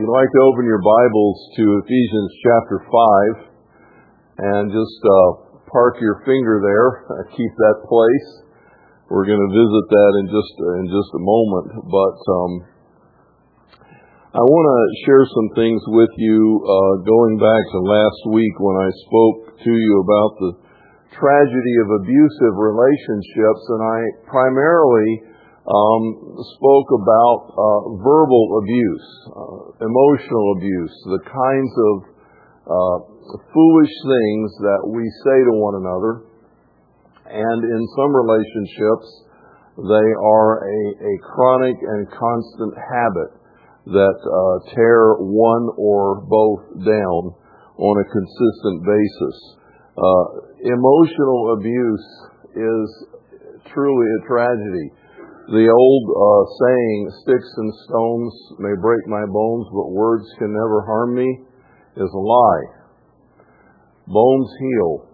You'd like to open your Bibles to Ephesians chapter 5 and just uh, park your finger there, keep that place. We're going to visit that in just in just a moment, but um, I want to share some things with you uh, going back to last week when I spoke to you about the tragedy of abusive relationships, and I primarily um, spoke about uh, verbal abuse, uh, emotional abuse, the kinds of uh, foolish things that we say to one another. And in some relationships, they are a, a chronic and constant habit that uh, tear one or both down on a consistent basis. Uh, emotional abuse is truly a tragedy the old uh, saying, sticks and stones may break my bones, but words can never harm me, is a lie. Bones heal.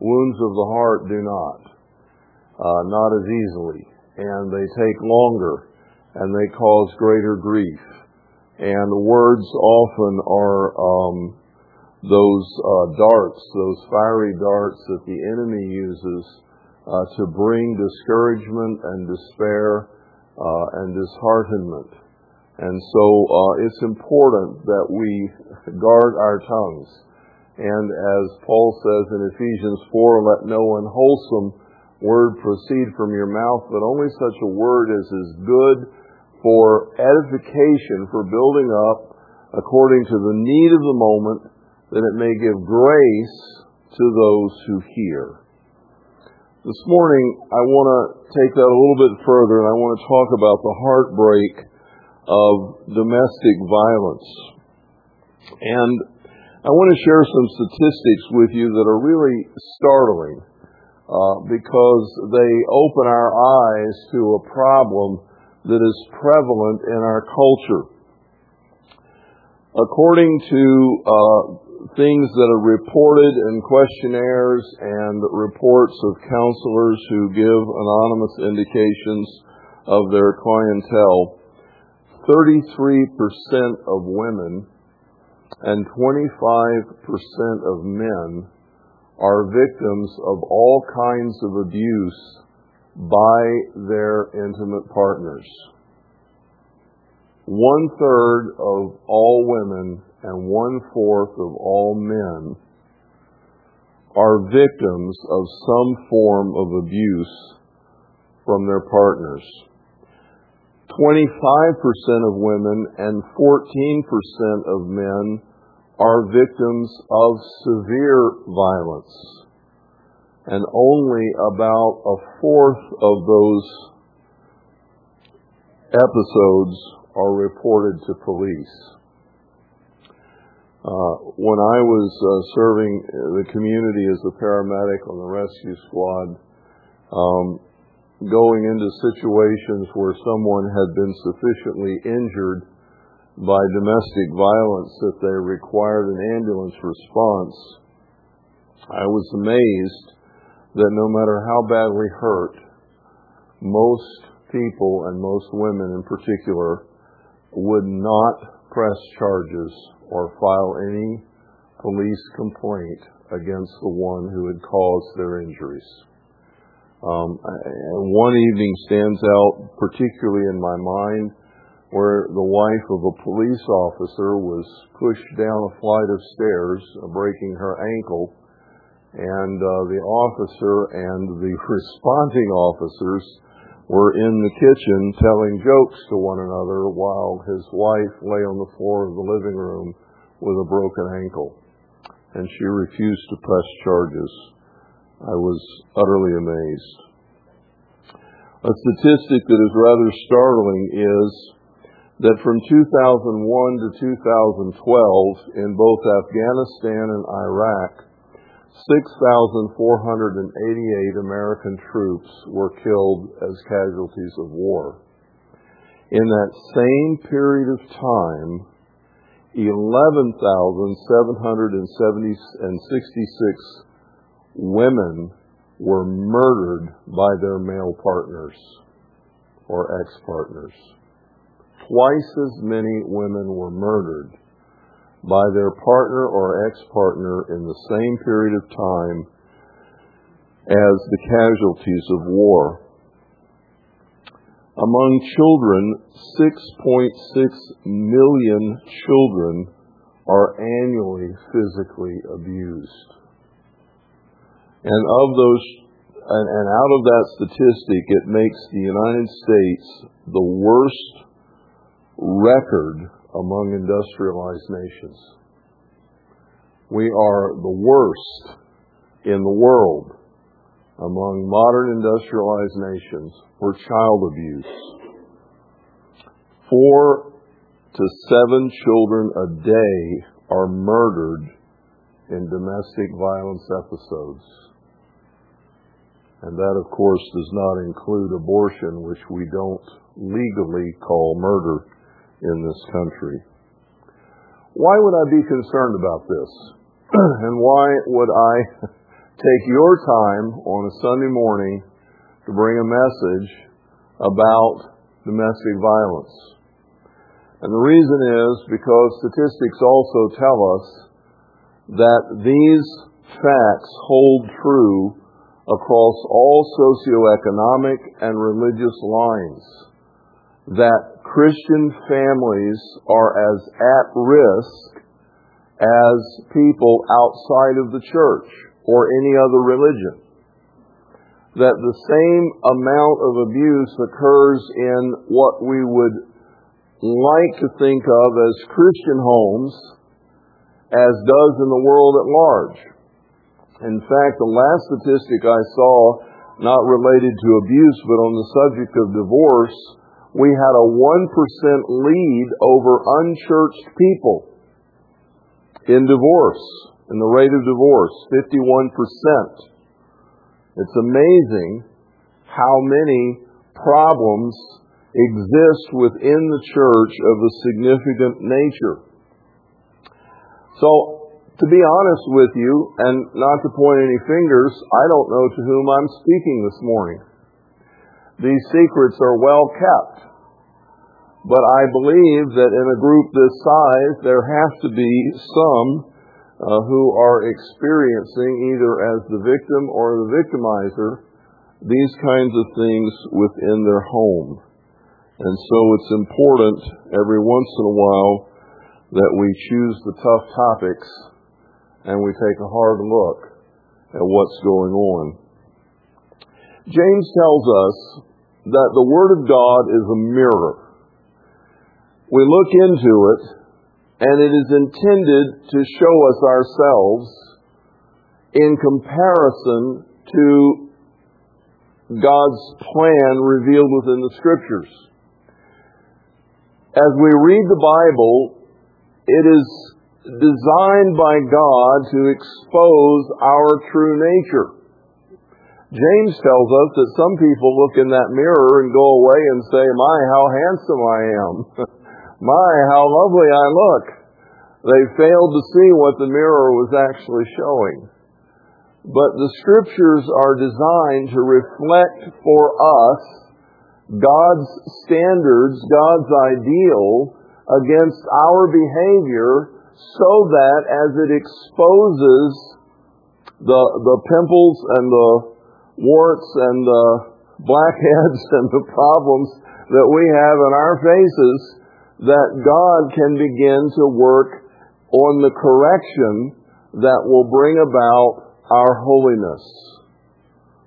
Wounds of the heart do not. Uh, not as easily. And they take longer. And they cause greater grief. And words often are um, those uh, darts, those fiery darts that the enemy uses to bring discouragement and despair uh, and disheartenment. And so uh, it's important that we guard our tongues. And as Paul says in Ephesians 4, let no unwholesome word proceed from your mouth, but only such a word as is good for edification, for building up according to the need of the moment, that it may give grace to those who hear. This morning, I want to take that a little bit further and I want to talk about the heartbreak of domestic violence. And I want to share some statistics with you that are really startling uh, because they open our eyes to a problem that is prevalent in our culture. According to uh, things that are reported in questionnaires and reports of counselors who give anonymous indications of their clientele, 33% of women and 25% of men are victims of all kinds of abuse by their intimate partners. One third of all women and one fourth of all men are victims of some form of abuse from their partners. 25% of women and 14% of men are victims of severe violence. And only about a fourth of those episodes are reported to police. Uh, when I was uh, serving the community as a paramedic on the rescue squad, um, going into situations where someone had been sufficiently injured by domestic violence that they required an ambulance response, I was amazed that no matter how badly hurt, most people and most women in particular would not press charges or file any police complaint against the one who had caused their injuries. Um, one evening stands out particularly in my mind where the wife of a police officer was pushed down a flight of stairs, breaking her ankle, and uh, the officer and the responding officers were in the kitchen telling jokes to one another while his wife lay on the floor of the living room with a broken ankle. And she refused to press charges. I was utterly amazed. A statistic that is rather startling is that from 2001 to 2012 in both Afghanistan and Iraq, 6,488 American troops were killed as casualties of war. In that same period of time, 11,766 women were murdered by their male partners or ex partners. twice as many women were murdered by their partner or ex-partner in the same period of time as the casualties of war. Among children, 6.6 million children are annually physically abused. And of those, and, and out of that statistic, it makes the United States the worst record among industrialized nations. We are the worst in the world among modern industrialized nations for child abuse. Four to seven children a day are murdered in domestic violence episodes. And that, of course, does not include abortion, which we don't legally call murder in this country. Why would I be concerned about this? and why would I take your time on a Sunday morning to bring a message about domestic violence? And the reason is because statistics also tell us that these facts hold true across all socioeconomic and religious lines. That Christian families are as at risk as people outside of the church or any other religion. That the same amount of abuse occurs in what we would like to think of as Christian homes as does in the world at large. In fact, the last statistic I saw, not related to abuse, but on the subject of divorce, we had a 1% lead over unchurched people in divorce, in the rate of divorce, 51%. It's amazing how many problems exist within the church of a significant nature. So, to be honest with you, and not to point any fingers, I don't know to whom I'm speaking this morning. These secrets are well kept. But I believe that in a group this size, there have to be some uh, who are experiencing, either as the victim or the victimizer, these kinds of things within their home. And so it's important every once in a while that we choose the tough topics and we take a hard look at what's going on. James tells us that the Word of God is a mirror. We look into it, and it is intended to show us ourselves in comparison to God's plan revealed within the Scriptures. As we read the Bible, it is designed by God to expose our true nature. James tells us that some people look in that mirror and go away and say, My, how handsome I am. My, how lovely I look. They failed to see what the mirror was actually showing. But the scriptures are designed to reflect for us God's standards, God's ideal against our behavior so that as it exposes the, the pimples and the warts and the blackheads and the problems that we have in our faces, that God can begin to work on the correction that will bring about our holiness.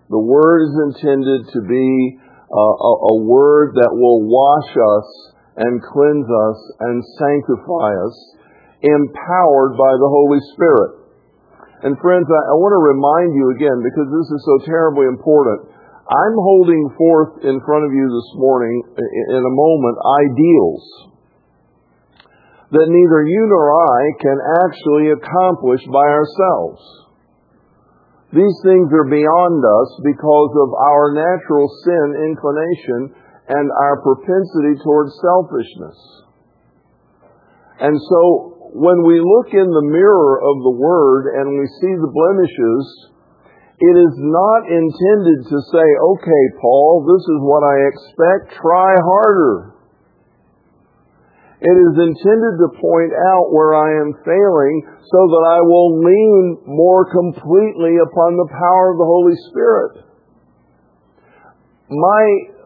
The Word is intended to be a, a, a Word that will wash us and cleanse us and sanctify us, empowered by the Holy Spirit. And friends, I, I want to remind you again, because this is so terribly important. I'm holding forth in front of you this morning, in a moment, ideals that neither you nor I can actually accomplish by ourselves. These things are beyond us because of our natural sin inclination and our propensity towards selfishness. And so when we look in the mirror of the Word and we see the blemishes, it is not intended to say, okay, Paul, this is what I expect, try harder. It is intended to point out where I am failing so that I will lean more completely upon the power of the Holy Spirit. My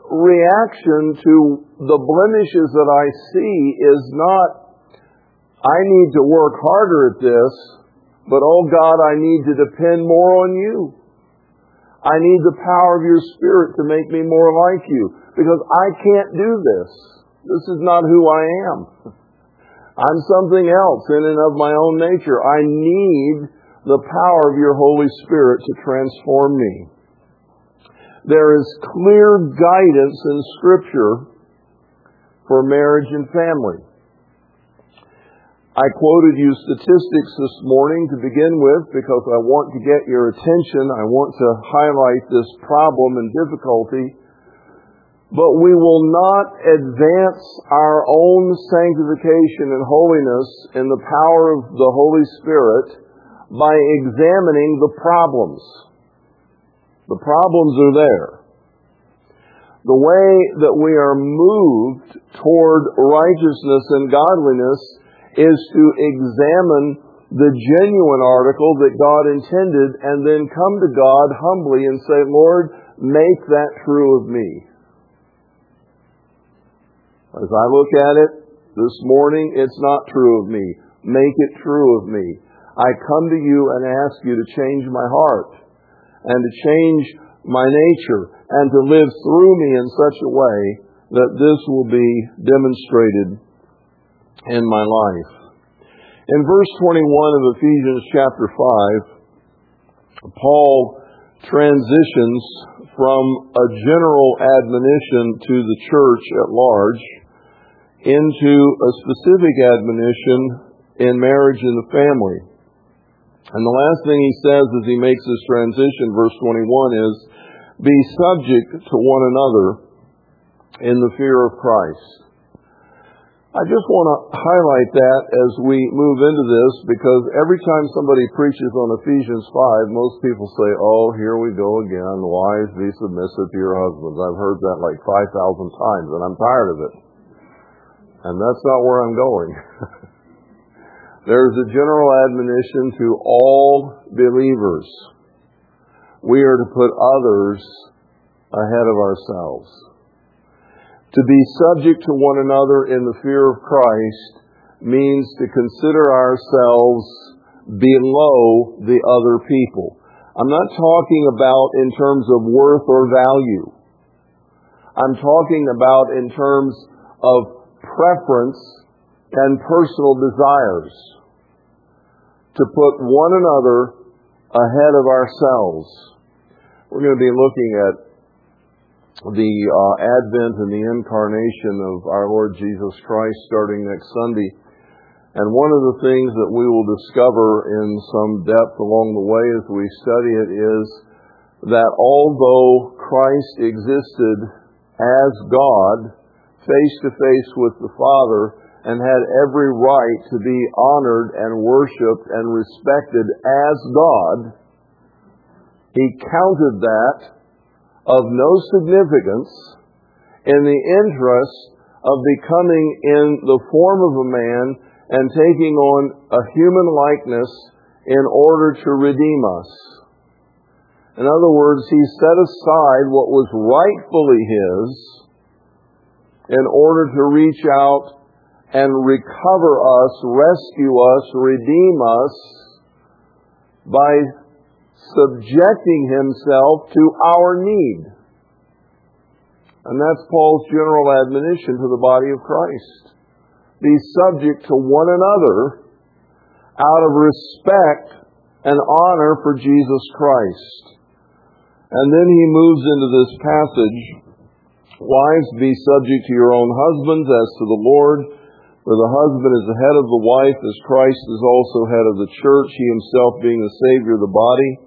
reaction to the blemishes that I see is not, I need to work harder at this, but oh God, I need to depend more on you. I need the power of your Spirit to make me more like you because I can't do this. This is not who I am. I'm something else in and of my own nature. I need the power of your Holy Spirit to transform me. There is clear guidance in Scripture for marriage and family. I quoted you statistics this morning to begin with because I want to get your attention. I want to highlight this problem and difficulty. But we will not advance our own sanctification and holiness in the power of the Holy Spirit by examining the problems. The problems are there. The way that we are moved toward righteousness and godliness is to examine the genuine article that God intended and then come to God humbly and say, Lord, make that true of me. As I look at it this morning, it's not true of me. Make it true of me. I come to you and ask you to change my heart and to change my nature and to live through me in such a way that this will be demonstrated in my life. In verse 21 of Ephesians chapter 5, Paul transitions from a general admonition to the church at large into a specific admonition in marriage and the family. And the last thing he says as he makes this transition, verse 21, is be subject to one another in the fear of Christ. I just want to highlight that as we move into this because every time somebody preaches on Ephesians 5, most people say, oh, here we go again. Wives, be submissive to your husbands. I've heard that like 5,000 times and I'm tired of it. And that's not where I'm going. There's a general admonition to all believers. We are to put others ahead of ourselves. To be subject to one another in the fear of Christ means to consider ourselves below the other people. I'm not talking about in terms of worth or value. I'm talking about in terms of preference and personal desires. To put one another ahead of ourselves. We're going to be looking at the uh, advent and the incarnation of our Lord Jesus Christ starting next Sunday. And one of the things that we will discover in some depth along the way as we study it is that although Christ existed as God, face to face with the Father, and had every right to be honored and worshiped and respected as God, he counted that of no significance in the interest of becoming in the form of a man and taking on a human likeness in order to redeem us. In other words, he set aside what was rightfully his in order to reach out and recover us, rescue us, redeem us by subjecting himself to our need. And that's Paul's general admonition to the body of Christ. Be subject to one another out of respect and honor for Jesus Christ. And then he moves into this passage Wives, be subject to your own husbands as to the Lord, for the husband is the head of the wife, as Christ is also head of the church, he himself being the Savior of the body.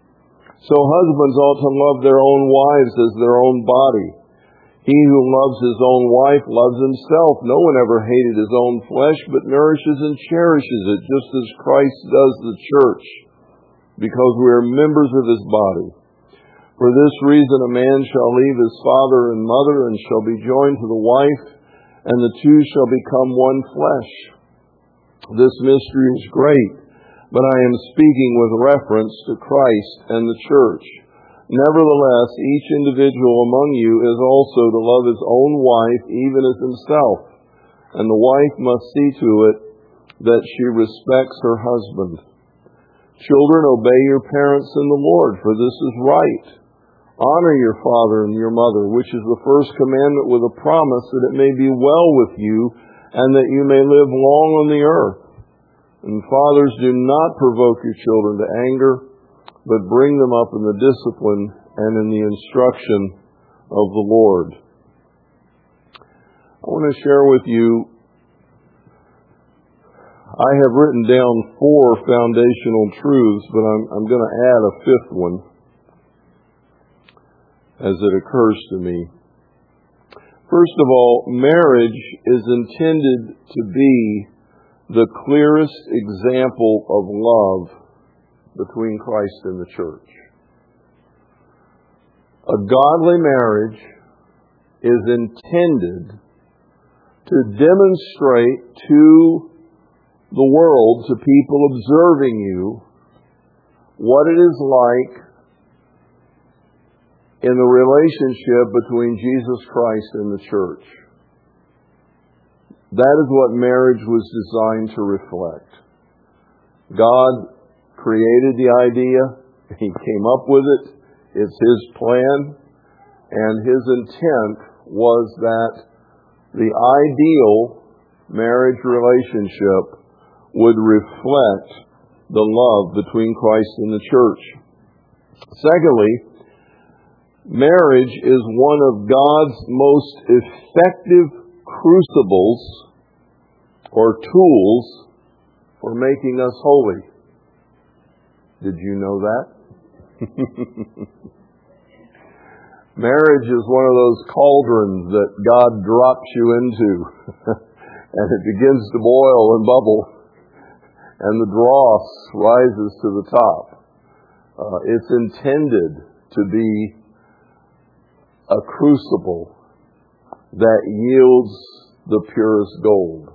So husbands ought to love their own wives as their own body. He who loves his own wife loves himself. No one ever hated his own flesh, but nourishes and cherishes it, just as Christ does the church, because we are members of his body. For this reason a man shall leave his father and mother and shall be joined to the wife, and the two shall become one flesh. This mystery is great, but I am speaking with reference to Christ and the church. Nevertheless, each individual among you is also to love his own wife even as himself, and the wife must see to it that she respects her husband. Children, obey your parents in the Lord, for this is right. Honor your father and your mother, which is the first commandment with a promise that it may be well with you and that you may live long on the earth. And fathers, do not provoke your children to anger, but bring them up in the discipline and in the instruction of the Lord. I want to share with you, I have written down four foundational truths, but I'm, I'm going to add a fifth one as it occurs to me. First of all, marriage is intended to be the clearest example of love between Christ and the church. A godly marriage is intended to demonstrate to the world, to people observing you, what it is like in the relationship between Jesus Christ and the church. That is what marriage was designed to reflect. God created the idea, He came up with it, it's His plan, and His intent was that the ideal marriage relationship would reflect the love between Christ and the church. Secondly, Marriage is one of God's most effective crucibles or tools for making us holy. Did you know that? Marriage is one of those cauldrons that God drops you into, and it begins to boil and bubble, and the dross rises to the top. Uh, it's intended to be a crucible that yields the purest gold.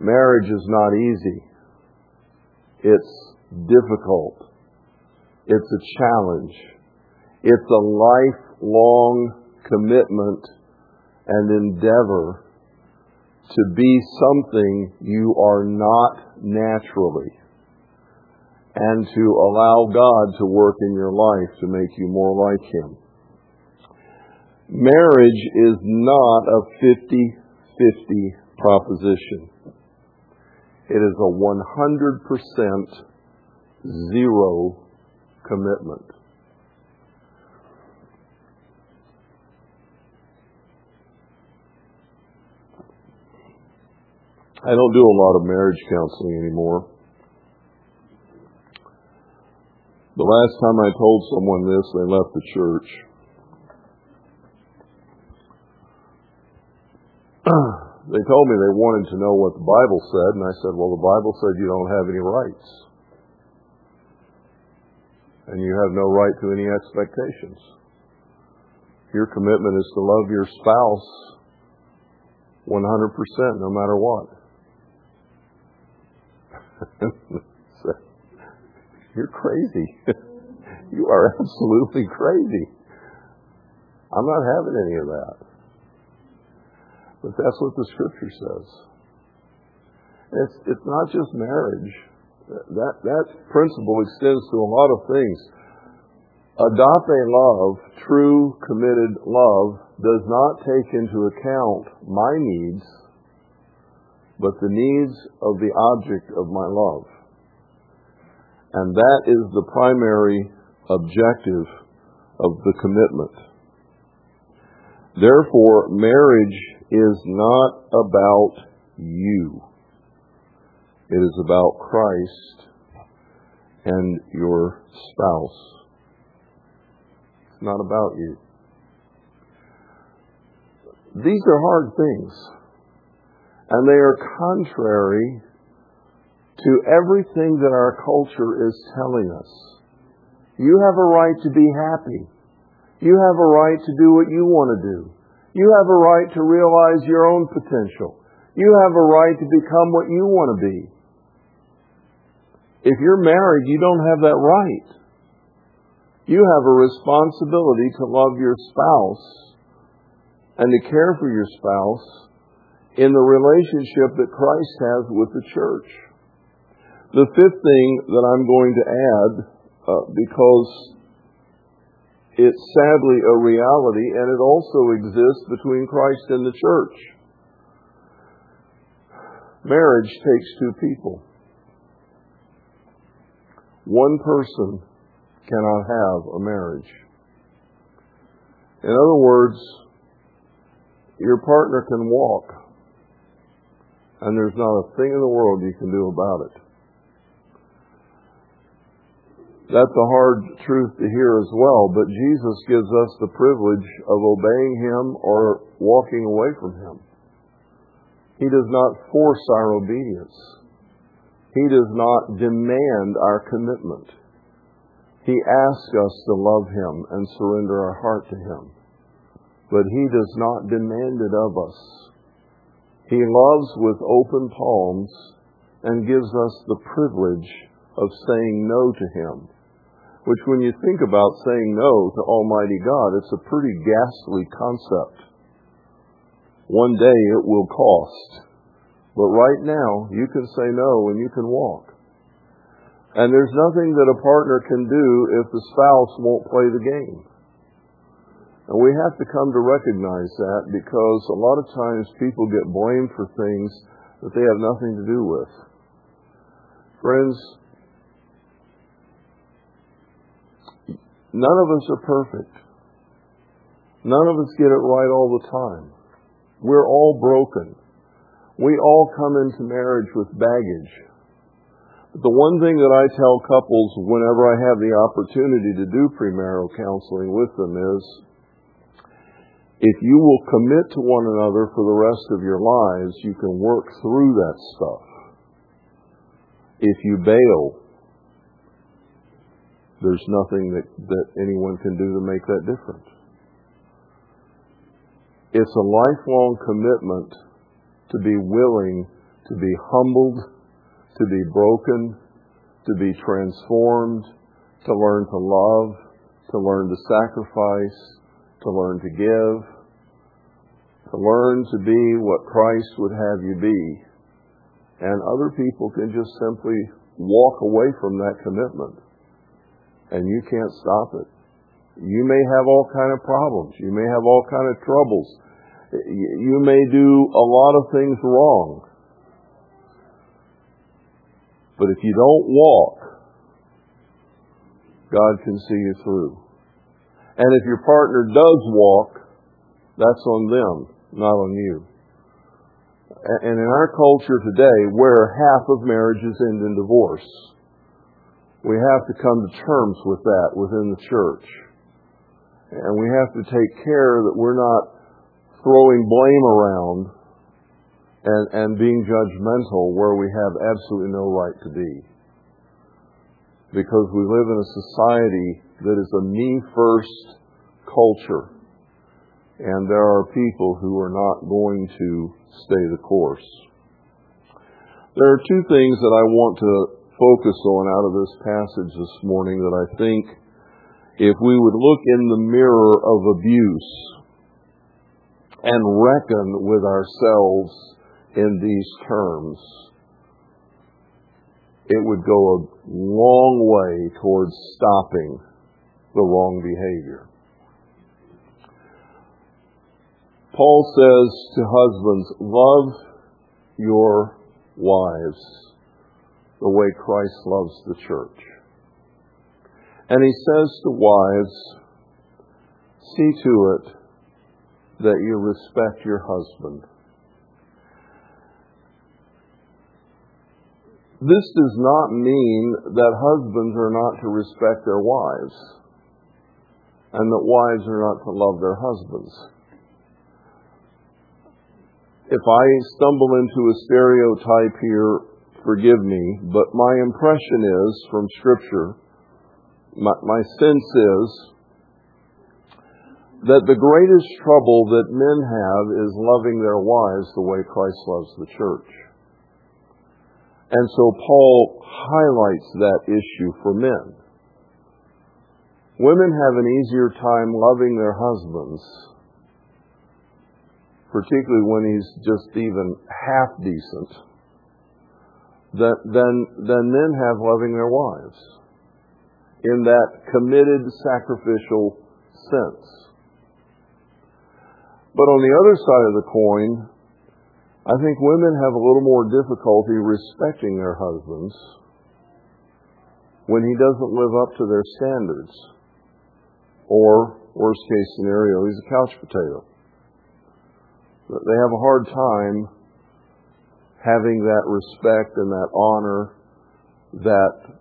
Marriage is not easy. It's difficult. It's a challenge. It's a lifelong commitment and endeavor to be something you are not naturally and to allow God to work in your life to make you more like Him. Marriage is not a 50 50 proposition. It is a 100% zero commitment. I don't do a lot of marriage counseling anymore. The last time I told someone this, they left the church. they told me they wanted to know what the Bible said, and I said, Well, the Bible said you don't have any rights. And you have no right to any expectations. Your commitment is to love your spouse 100% no matter what. You're crazy. you are absolutely crazy. I'm not having any of that. But that's what the scripture says. It's, it's not just marriage. That, that principle extends to a lot of things. Agape love, true committed love, does not take into account my needs, but the needs of the object of my love. And that is the primary objective of the commitment. Therefore, marriage is not about you. It is about Christ and your spouse. It's not about you. These are hard things, and they are contrary to everything that our culture is telling us. You have a right to be happy. You have a right to do what you want to do. You have a right to realize your own potential. You have a right to become what you want to be. If you're married, you don't have that right. You have a responsibility to love your spouse and to care for your spouse in the relationship that Christ has with the church. The fifth thing that I'm going to add, uh, because it's sadly a reality and it also exists between Christ and the church. Marriage takes two people. One person cannot have a marriage. In other words, your partner can walk, and there's not a thing in the world you can do about it. That's a hard truth to hear as well, but Jesus gives us the privilege of obeying Him or walking away from Him. He does not force our obedience. He does not demand our commitment. He asks us to love Him and surrender our heart to Him. But He does not demand it of us. He loves with open palms and gives us the privilege of saying no to Him. Which, when you think about saying no to Almighty God, it's a pretty ghastly concept. One day it will cost. But right now, you can say no and you can walk. And there's nothing that a partner can do if the spouse won't play the game. And we have to come to recognize that because a lot of times people get blamed for things that they have nothing to do with. Friends, none of us are perfect. None of us get it right all the time. We're all broken. We all come into marriage with baggage. But the one thing that I tell couples whenever I have the opportunity to do premarital counseling with them is if you will commit to one another for the rest of your lives, you can work through that stuff. If you bail, there's nothing that, that anyone can do to make that difference. It's a lifelong commitment to be willing to be humbled, to be broken, to be transformed, to learn to love, to learn to sacrifice, to learn to give, to learn to be what Christ would have you be. And other people can just simply walk away from that commitment. And you can't stop it. You may have all kind of problems. You may have all kind of troubles. You may do a lot of things wrong. But if you don't walk, God can see you through. And if your partner does walk, that's on them, not on you. And in our culture today, where half of marriages end in divorce, we have to come to terms with that within the church. And we have to take care that we're not throwing blame around and, and being judgmental where we have absolutely no right to be. Because we live in a society that is a me first culture. And there are people who are not going to stay the course. There are two things that I want to focus on out of this passage this morning that I think if we would look in the mirror of abuse, and reckon with ourselves in these terms, it would go a long way towards stopping the wrong behavior. Paul says to husbands, love your wives the way Christ loves the church. And he says to wives, see to it that you respect your husband. This does not mean that husbands are not to respect their wives and that wives are not to love their husbands. If I stumble into a stereotype here, forgive me, but my impression is from Scripture, my, my sense is that the greatest trouble that men have is loving their wives the way Christ loves the church. And so Paul highlights that issue for men. Women have an easier time loving their husbands, particularly when he's just even half decent, than, than, than men have loving their wives in that committed sacrificial sense. But on the other side of the coin, I think women have a little more difficulty respecting their husbands when he doesn't live up to their standards. Or, worst case scenario, he's a couch potato. They have a hard time having that respect and that honor that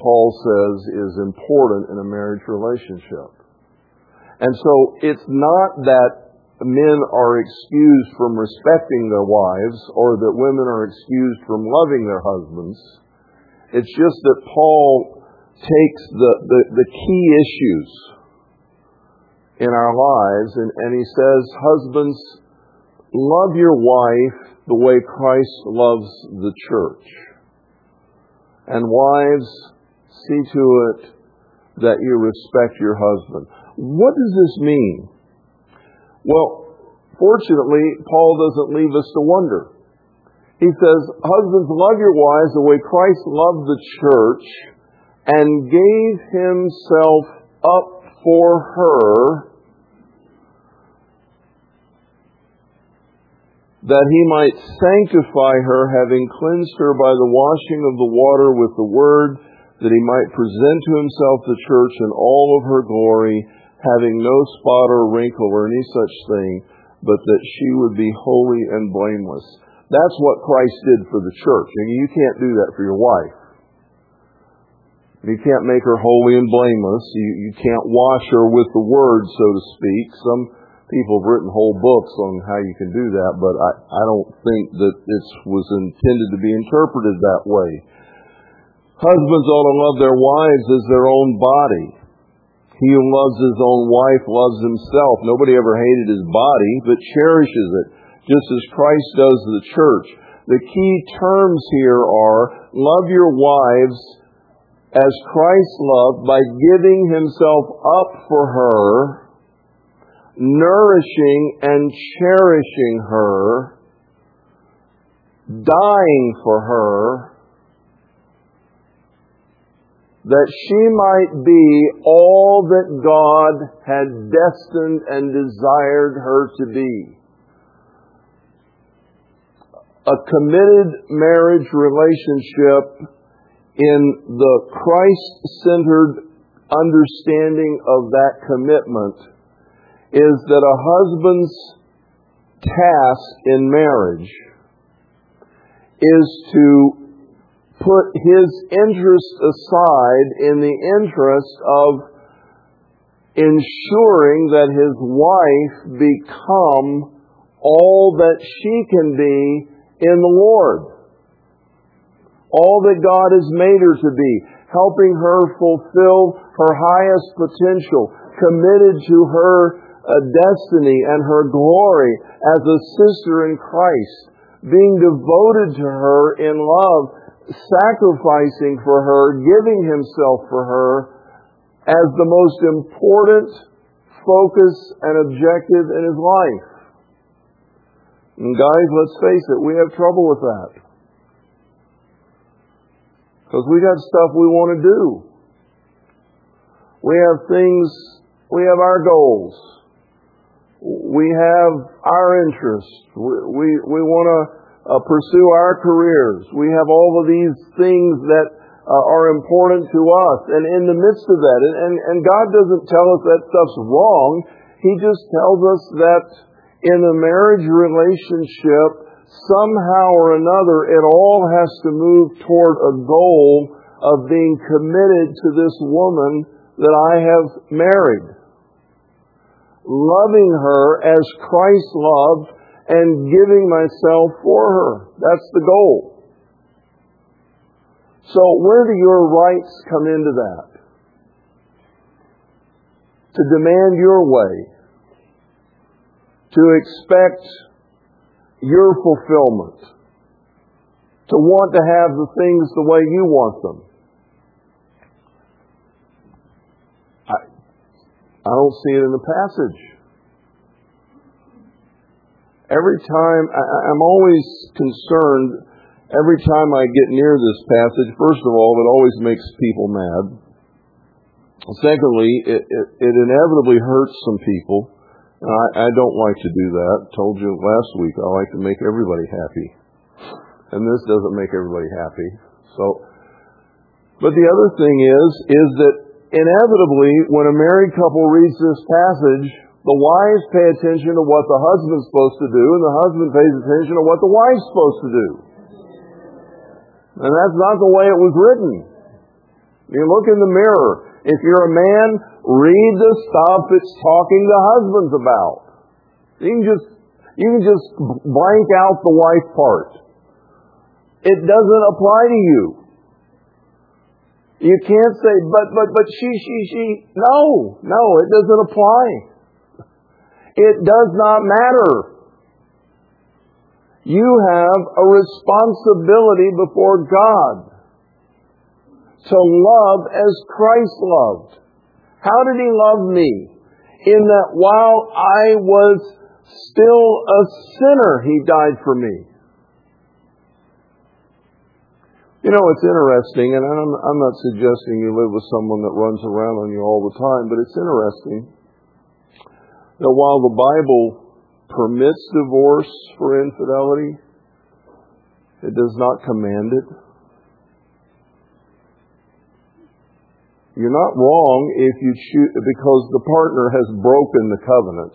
Paul says is important in a marriage relationship. And so it's not that men are excused from respecting their wives or that women are excused from loving their husbands. It's just that Paul takes the, the, the key issues in our lives and, and he says, Husbands, love your wife the way Christ loves the church. And wives, see to it that you respect your husband. What does this mean? Well, fortunately, Paul doesn't leave us to wonder. He says, Husbands, love your wives the way Christ loved the church and gave himself up for her that he might sanctify her, having cleansed her by the washing of the water with the word, that he might present to himself the church in all of her glory, having no spot or wrinkle or any such thing, but that she would be holy and blameless. That's what Christ did for the church. And you can't do that for your wife. You can't make her holy and blameless. You, you can't wash her with the word, so to speak. Some people have written whole books on how you can do that, but I, I don't think that it was intended to be interpreted that way. Husbands ought to love their wives as their own body. He who loves his own wife loves himself. Nobody ever hated his body, but cherishes it, just as Christ does the church. The key terms here are love your wives as Christ loved by giving himself up for her, nourishing and cherishing her, dying for her, that she might be all that God had destined and desired her to be. A committed marriage relationship in the Christ centered understanding of that commitment is that a husband's task in marriage is to put his interest aside in the interest of ensuring that his wife become all that she can be in the Lord. All that God has made her to be, helping her fulfill her highest potential, committed to her destiny and her glory as a sister in Christ, being devoted to her in love, sacrificing for her, giving himself for her as the most important focus and objective in his life. And guys, let's face it, we have trouble with that. Because we got stuff we want to do. We have things, we have our goals. We have our interests. We, we, we want to uh, pursue our careers. We have all of these things that uh, are important to us. And in the midst of that, and, and, and God doesn't tell us that stuff's wrong. He just tells us that in a marriage relationship, somehow or another, it all has to move toward a goal of being committed to this woman that I have married. Loving her as Christ loved and giving myself for her. That's the goal. So where do your rights come into that? To demand your way. To expect your fulfillment. To want to have the things the way you want them. I don't see it in the passage. Every time, I, I'm always concerned every time I get near this passage. First of all, it always makes people mad. Secondly, it, it, it inevitably hurts some people. I, I don't like to do that. Told you last week I like to make everybody happy. And this doesn't make everybody happy. So, but the other thing is, is that inevitably when a married couple reads this passage, the wives pay attention to what the husband's supposed to do, and the husband pays attention to what the wife's supposed to do. And that's not the way it was written. You look in the mirror. If you're a man, read the stuff it's talking to husbands about. You can just you can just blank out the wife part. It doesn't apply to you. You can't say, but but but she she she. No, no, it doesn't apply. It does not matter. You have a responsibility before God to love as Christ loved. How did he love me? In that while I was still a sinner, he died for me. You know, it's interesting, and I'm, I'm not suggesting you live with someone that runs around on you all the time, but it's interesting that while the Bible permits divorce for infidelity, it does not command it. You're not wrong if you choose, because the partner has broken the covenant.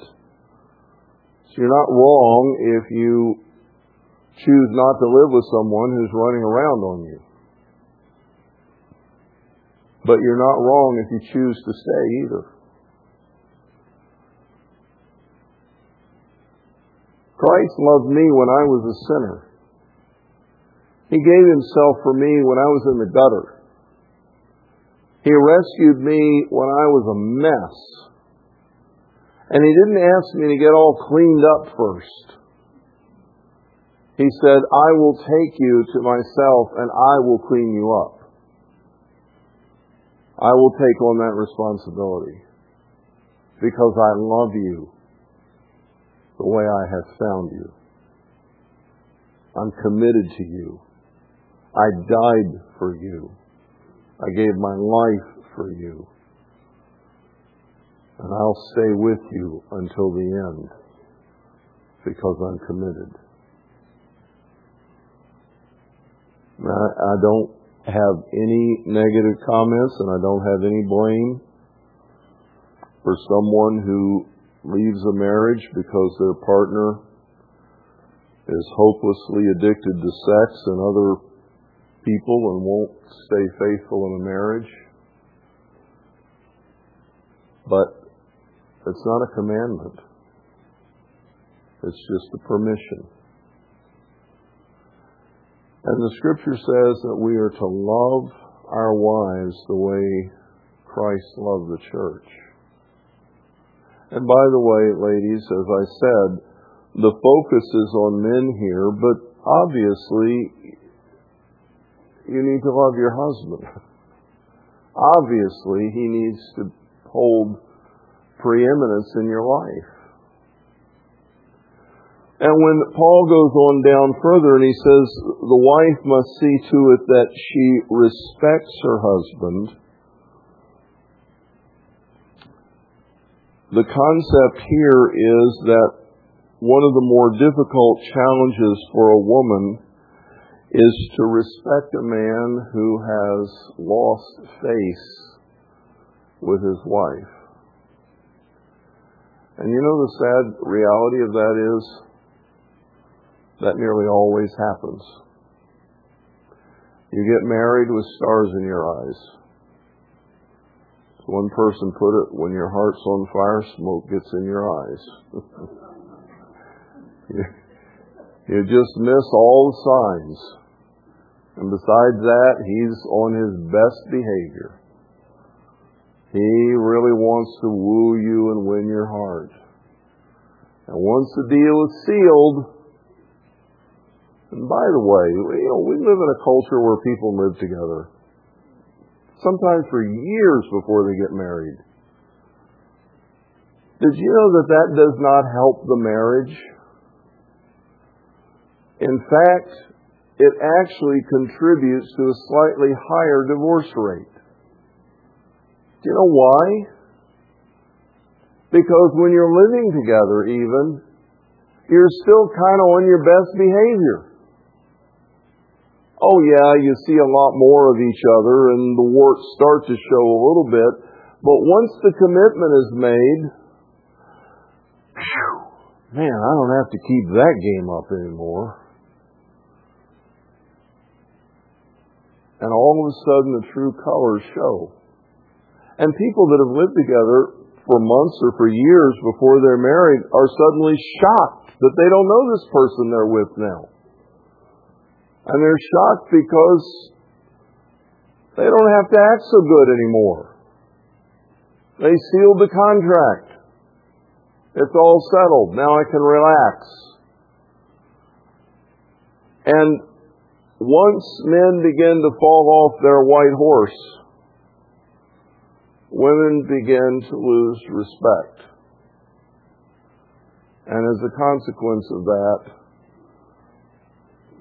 So you're not wrong if you choose not to live with someone who's running around on you. But you're not wrong if you choose to stay either. Christ loved me when I was a sinner. He gave himself for me when I was in the gutter. He rescued me when I was a mess. And He didn't ask me to get all cleaned up first. He said, I will take you to myself and I will clean you up. I will take on that responsibility because I love you the way I have found you. I'm committed to you. I died for you. I gave my life for you. And I'll stay with you until the end because I'm committed. I don't have any negative comments and I don't have any blame for someone who leaves a marriage because their partner is hopelessly addicted to sex and other people and won't stay faithful in a marriage. But it's not a commandment. It's just a permission. And the scripture says that we are to love our wives the way Christ loved the church. And by the way, ladies, as I said, the focus is on men here, but obviously you need to love your husband. Obviously, he needs to hold preeminence in your life. And when Paul goes on down further and he says the wife must see to it that she respects her husband, the concept here is that one of the more difficult challenges for a woman is to respect a man who has lost face with his wife. And you know the sad reality of that is that nearly always happens. You get married with stars in your eyes. One person put it, when your heart's on fire, smoke gets in your eyes. you, you just miss all the signs. And besides that, he's on his best behavior. He really wants to woo you and win your heart. And once the deal is sealed, and by the way, you know, we live in a culture where people live together sometimes for years before they get married. Did you know that that does not help the marriage? In fact, it actually contributes to a slightly higher divorce rate. Do you know why? Because when you're living together, even, you're still kind of on your best behavior oh yeah, you see a lot more of each other and the warts start to show a little bit. But once the commitment is made, whew, man, I don't have to keep that game up anymore. And all of a sudden the true colors show. And people that have lived together for months or for years before they're married are suddenly shocked that they don't know this person they're with now. And they're shocked because they don't have to act so good anymore. They sealed the contract. It's all settled. Now I can relax. And once men begin to fall off their white horse, women begin to lose respect. And as a consequence of that,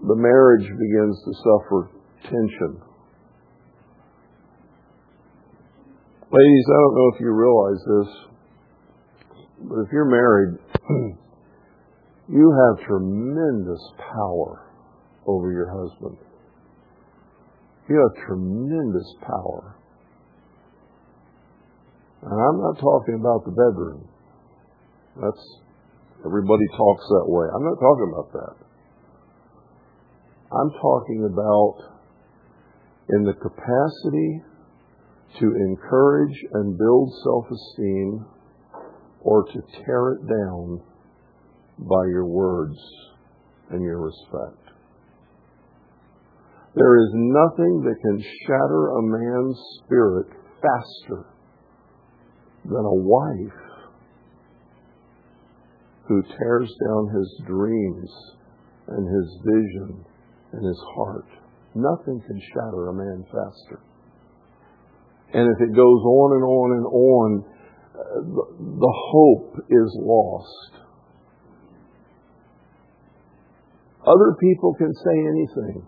the marriage begins to suffer tension. Ladies, I don't know if you realize this, but if you're married, you have tremendous power over your husband. You have tremendous power. And I'm not talking about the bedroom. That's everybody talks that way. I'm not talking about that. I'm talking about in the capacity to encourage and build self esteem or to tear it down by your words and your respect. There is nothing that can shatter a man's spirit faster than a wife who tears down his dreams and his vision in his heart. Nothing can shatter a man faster. And if it goes on and on and on, uh, the hope is lost. Other people can say anything.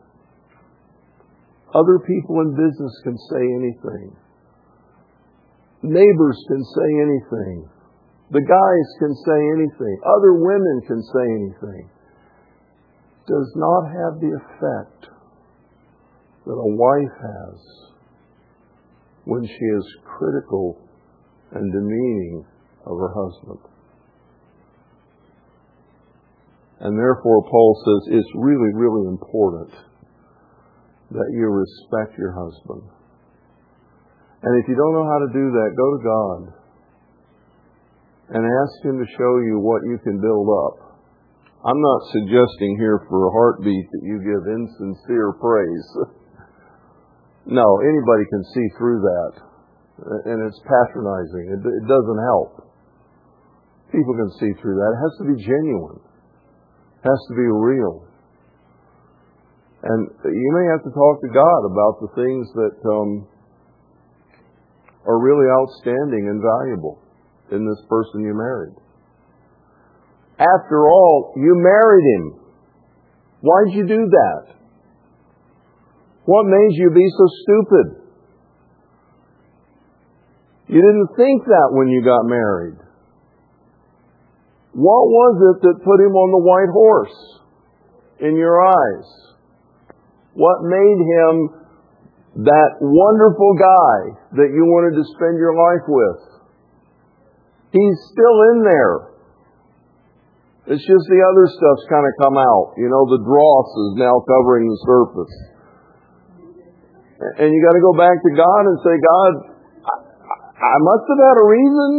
Other people in business can say anything. Neighbors can say anything. The guys can say anything. Other women can say anything does not have the effect that a wife has when she is critical and demeaning of her husband. And therefore, Paul says it's really, really important that you respect your husband. And if you don't know how to do that, go to God and ask Him to show you what you can build up I'm not suggesting here for a heartbeat that you give insincere praise. no, anybody can see through that. And it's patronizing. It, doesn't help. People can see through that. It has to be genuine. It has to be real. And you may have to talk to God about the things that um, are really outstanding and valuable in this person you married. After all, you married him. Why'd you do that? What made you be so stupid? You didn't think that when you got married. What was it that put him on the white horse in your eyes? What made him that wonderful guy that you wanted to spend your life with? He's still in there. It's just the other stuff's kind of come out. You know, the dross is now covering the surface. And you got to go back to God and say, God, I, I must have had a reason.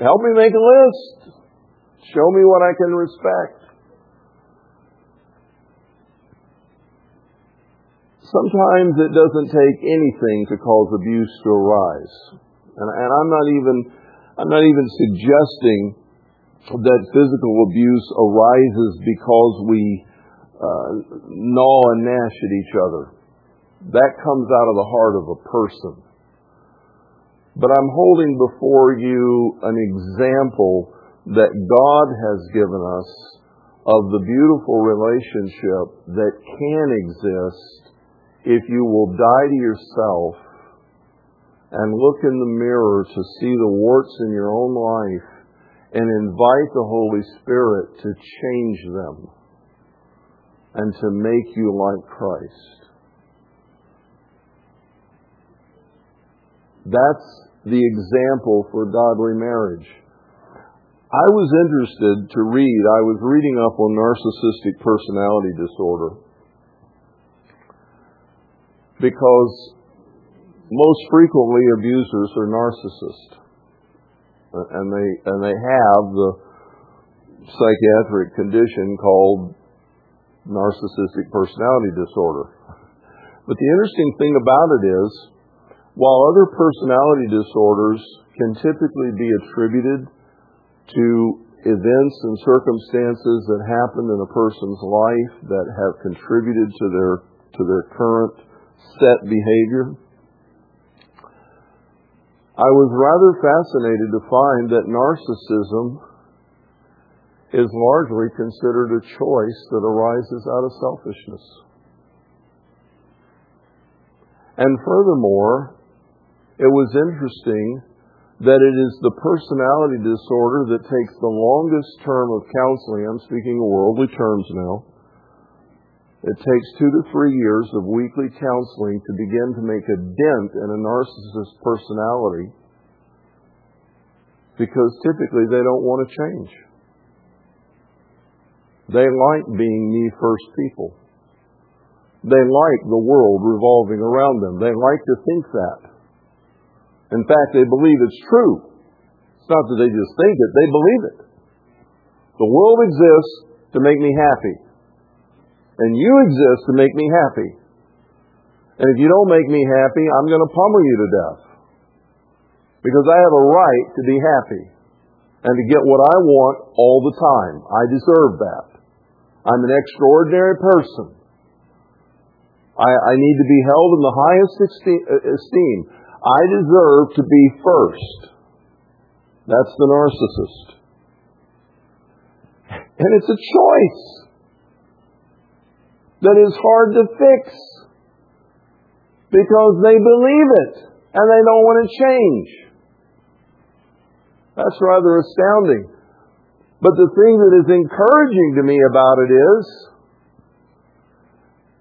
Help me make a list. Show me what I can respect. Sometimes it doesn't take anything to cause abuse to arise. And, and I'm not even, I'm not even suggesting that physical abuse arises because we uh, gnaw and gnash at each other. That comes out of the heart of a person. But I'm holding before you an example that God has given us of the beautiful relationship that can exist if you will die to yourself and look in the mirror to see the warts in your own life and invite the Holy Spirit to change them and to make you like Christ. That's the example for godly marriage. I was interested to read, I was reading up on narcissistic personality disorder because most frequently abusers are narcissists. And they, and they have the psychiatric condition called narcissistic personality disorder. But the interesting thing about it is, while other personality disorders can typically be attributed to events and circumstances that happened in a person's life that have contributed to their to their current set behavior. I was rather fascinated to find that narcissism is largely considered a choice that arises out of selfishness. And furthermore, it was interesting that it is the personality disorder that takes the longest term of counseling. I'm speaking worldly terms now it takes two to three years of weekly counseling to begin to make a dent in a narcissist's personality because typically they don't want to change. They like being me first people. They like the world revolving around them. They like to think that. In fact, they believe it's true. It's not that they just think it, they believe it. The world exists to make me happy and you exist to make me happy. And if you don't make me happy, I'm going to pummel you to death. Because I have a right to be happy and to get what I want all the time. I deserve that. I'm an extraordinary person. I, I need to be held in the highest uh, esteem. I deserve to be first. That's the narcissist. And it's a choice that is hard to fix because they believe it and they don't want to change. That's rather astounding. But the thing that is encouraging to me about it is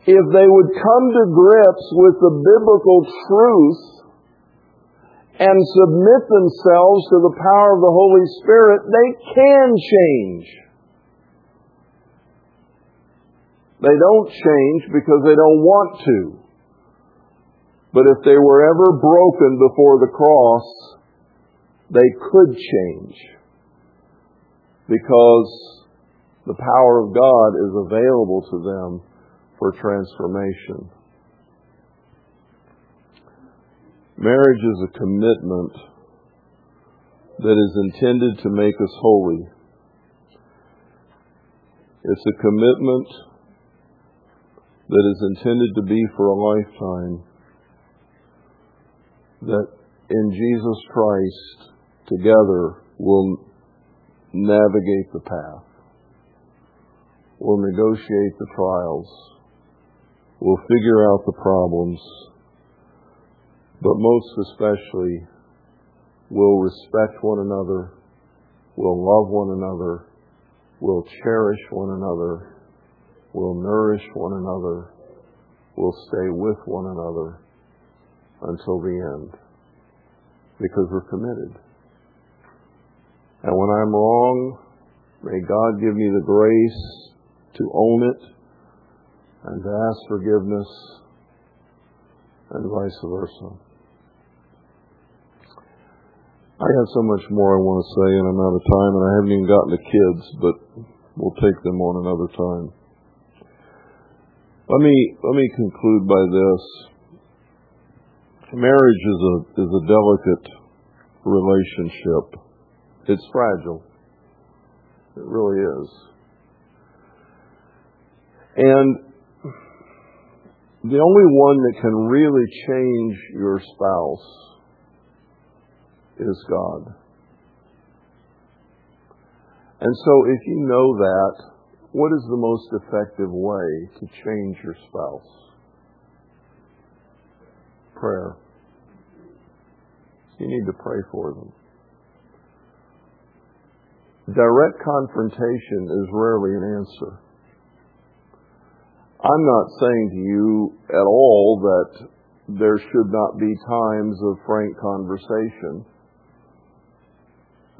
if they would come to grips with the biblical truth and submit themselves to the power of the Holy Spirit, they can change. They don't change because they don't want to. But if they were ever broken before the cross, they could change. Because the power of God is available to them for transformation. Marriage is a commitment that is intended to make us holy. It's a commitment that is intended to be for a lifetime, that in Jesus Christ together will navigate the path, will negotiate the trials, will figure out the problems, but most especially will respect one another, will love one another, will cherish one another, will nourish one another, We'll stay with one another until the end because we're committed. And when I'm wrong, may God give me the grace to own it and to ask forgiveness and vice versa. I have so much more I want to say, and I'm out of time, and I haven't even gotten to kids, but we'll take them on another time. Let me let me conclude by this. Marriage is a is a delicate relationship. It's fragile. It really is. And the only one that can really change your spouse is God. And so if you know that, what is the most effective way to change your spouse? Prayer. You need to pray for them. Direct confrontation is rarely an answer. I'm not saying to you at all that there should not be times of frank conversation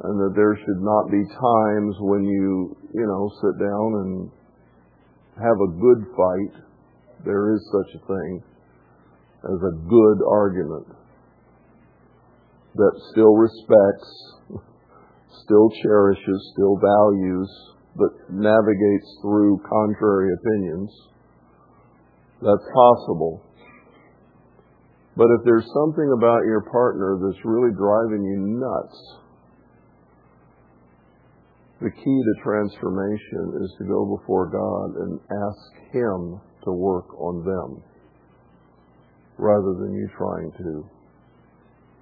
and that there should not be times when you, you know, sit down and have a good fight. There is such a thing as a good argument that still respects, still cherishes, still values, but navigates through contrary opinions. That's possible. But if there's something about your partner that's really driving you nuts, the key to transformation is to go before God and ask Him to work on them rather than you trying to.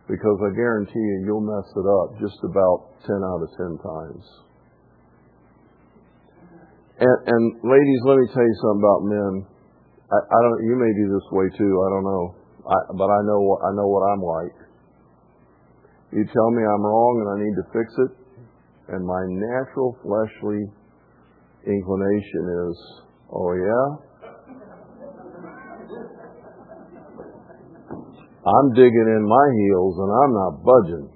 Because I guarantee you, you'll mess it up just about 10 out of 10 times. And, and ladies, let me tell you something about men. I, I don't. You may be this way too. I don't know. I, but I know I know what I'm like. You tell me I'm wrong and I need to fix it, and my natural fleshly inclination is, oh yeah, I'm digging in my heels and I'm not budging.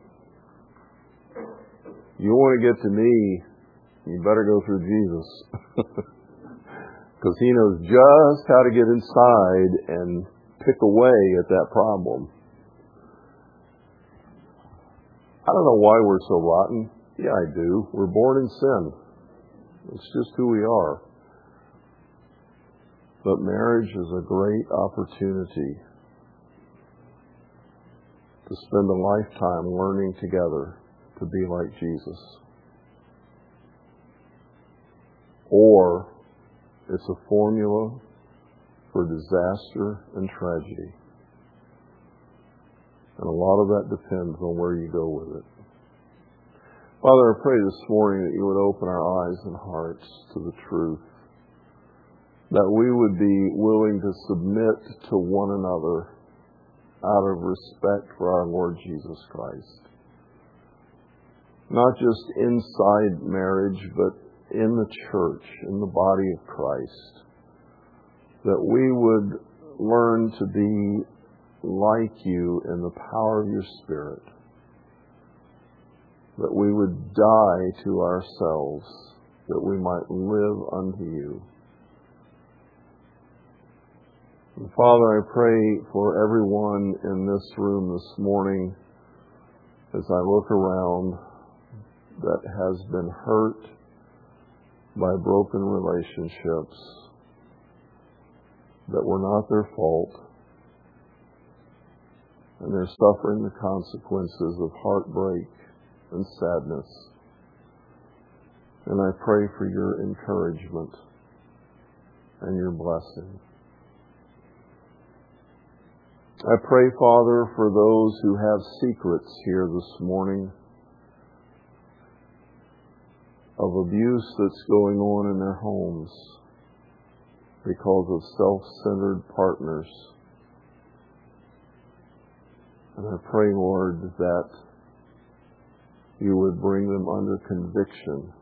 You want to get to me, you better go through Jesus. Because he knows just how to get inside and pick away at that problem. I don't know why we're so rotten. Yeah, I do. We're born in sin. It's just who we are. But marriage is a great opportunity to spend a lifetime learning together to be like Jesus. Or it's a formula for disaster and tragedy. And a lot of that depends on where you go with it. Father, I pray this morning that you would open our eyes and hearts to the truth. That we would be willing to submit to one another out of respect for our Lord Jesus Christ. Not just inside marriage, but in the church, in the body of Christ. That we would learn to be like you in the power of your Spirit. That we would die to ourselves, that we might live unto you. And Father, I pray for everyone in this room this morning as I look around that has been hurt by broken relationships that were not their fault and they're suffering the consequences of heartbreak and sadness. And I pray for your encouragement and your blessing. I pray, Father, for those who have secrets here this morning of abuse that's going on in their homes because of self-centered partners. And I pray, Lord, that you would bring them under conviction,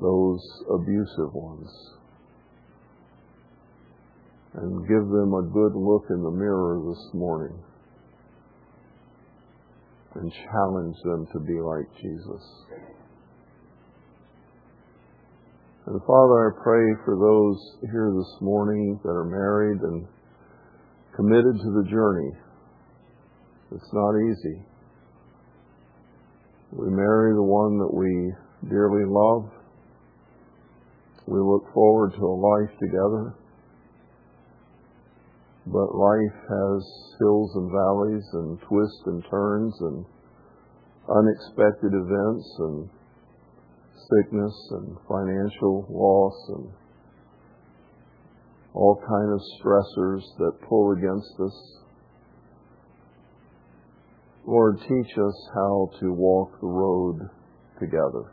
those abusive ones and give them a good look in the mirror this morning and challenge them to be like Jesus. And Father, I pray for those here this morning that are married and committed to the journey. It's not easy. We marry the one that we dearly love. We look forward to a life together. But life has hills and valleys and twists and turns and unexpected events and sickness and financial loss and all kind of stressors that pull against us. Lord, teach us how to walk the road together,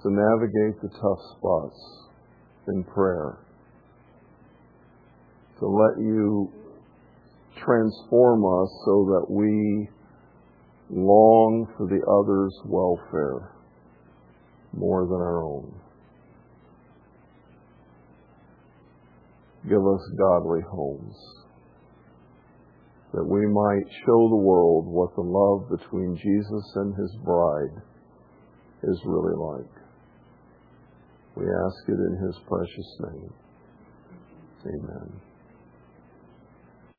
to navigate the tough spots in prayer, to let you transform us so that we long for the other's welfare more than our own. Give us godly homes that we might show the world what the love between Jesus and his bride is really like. We ask it in his precious name. Amen.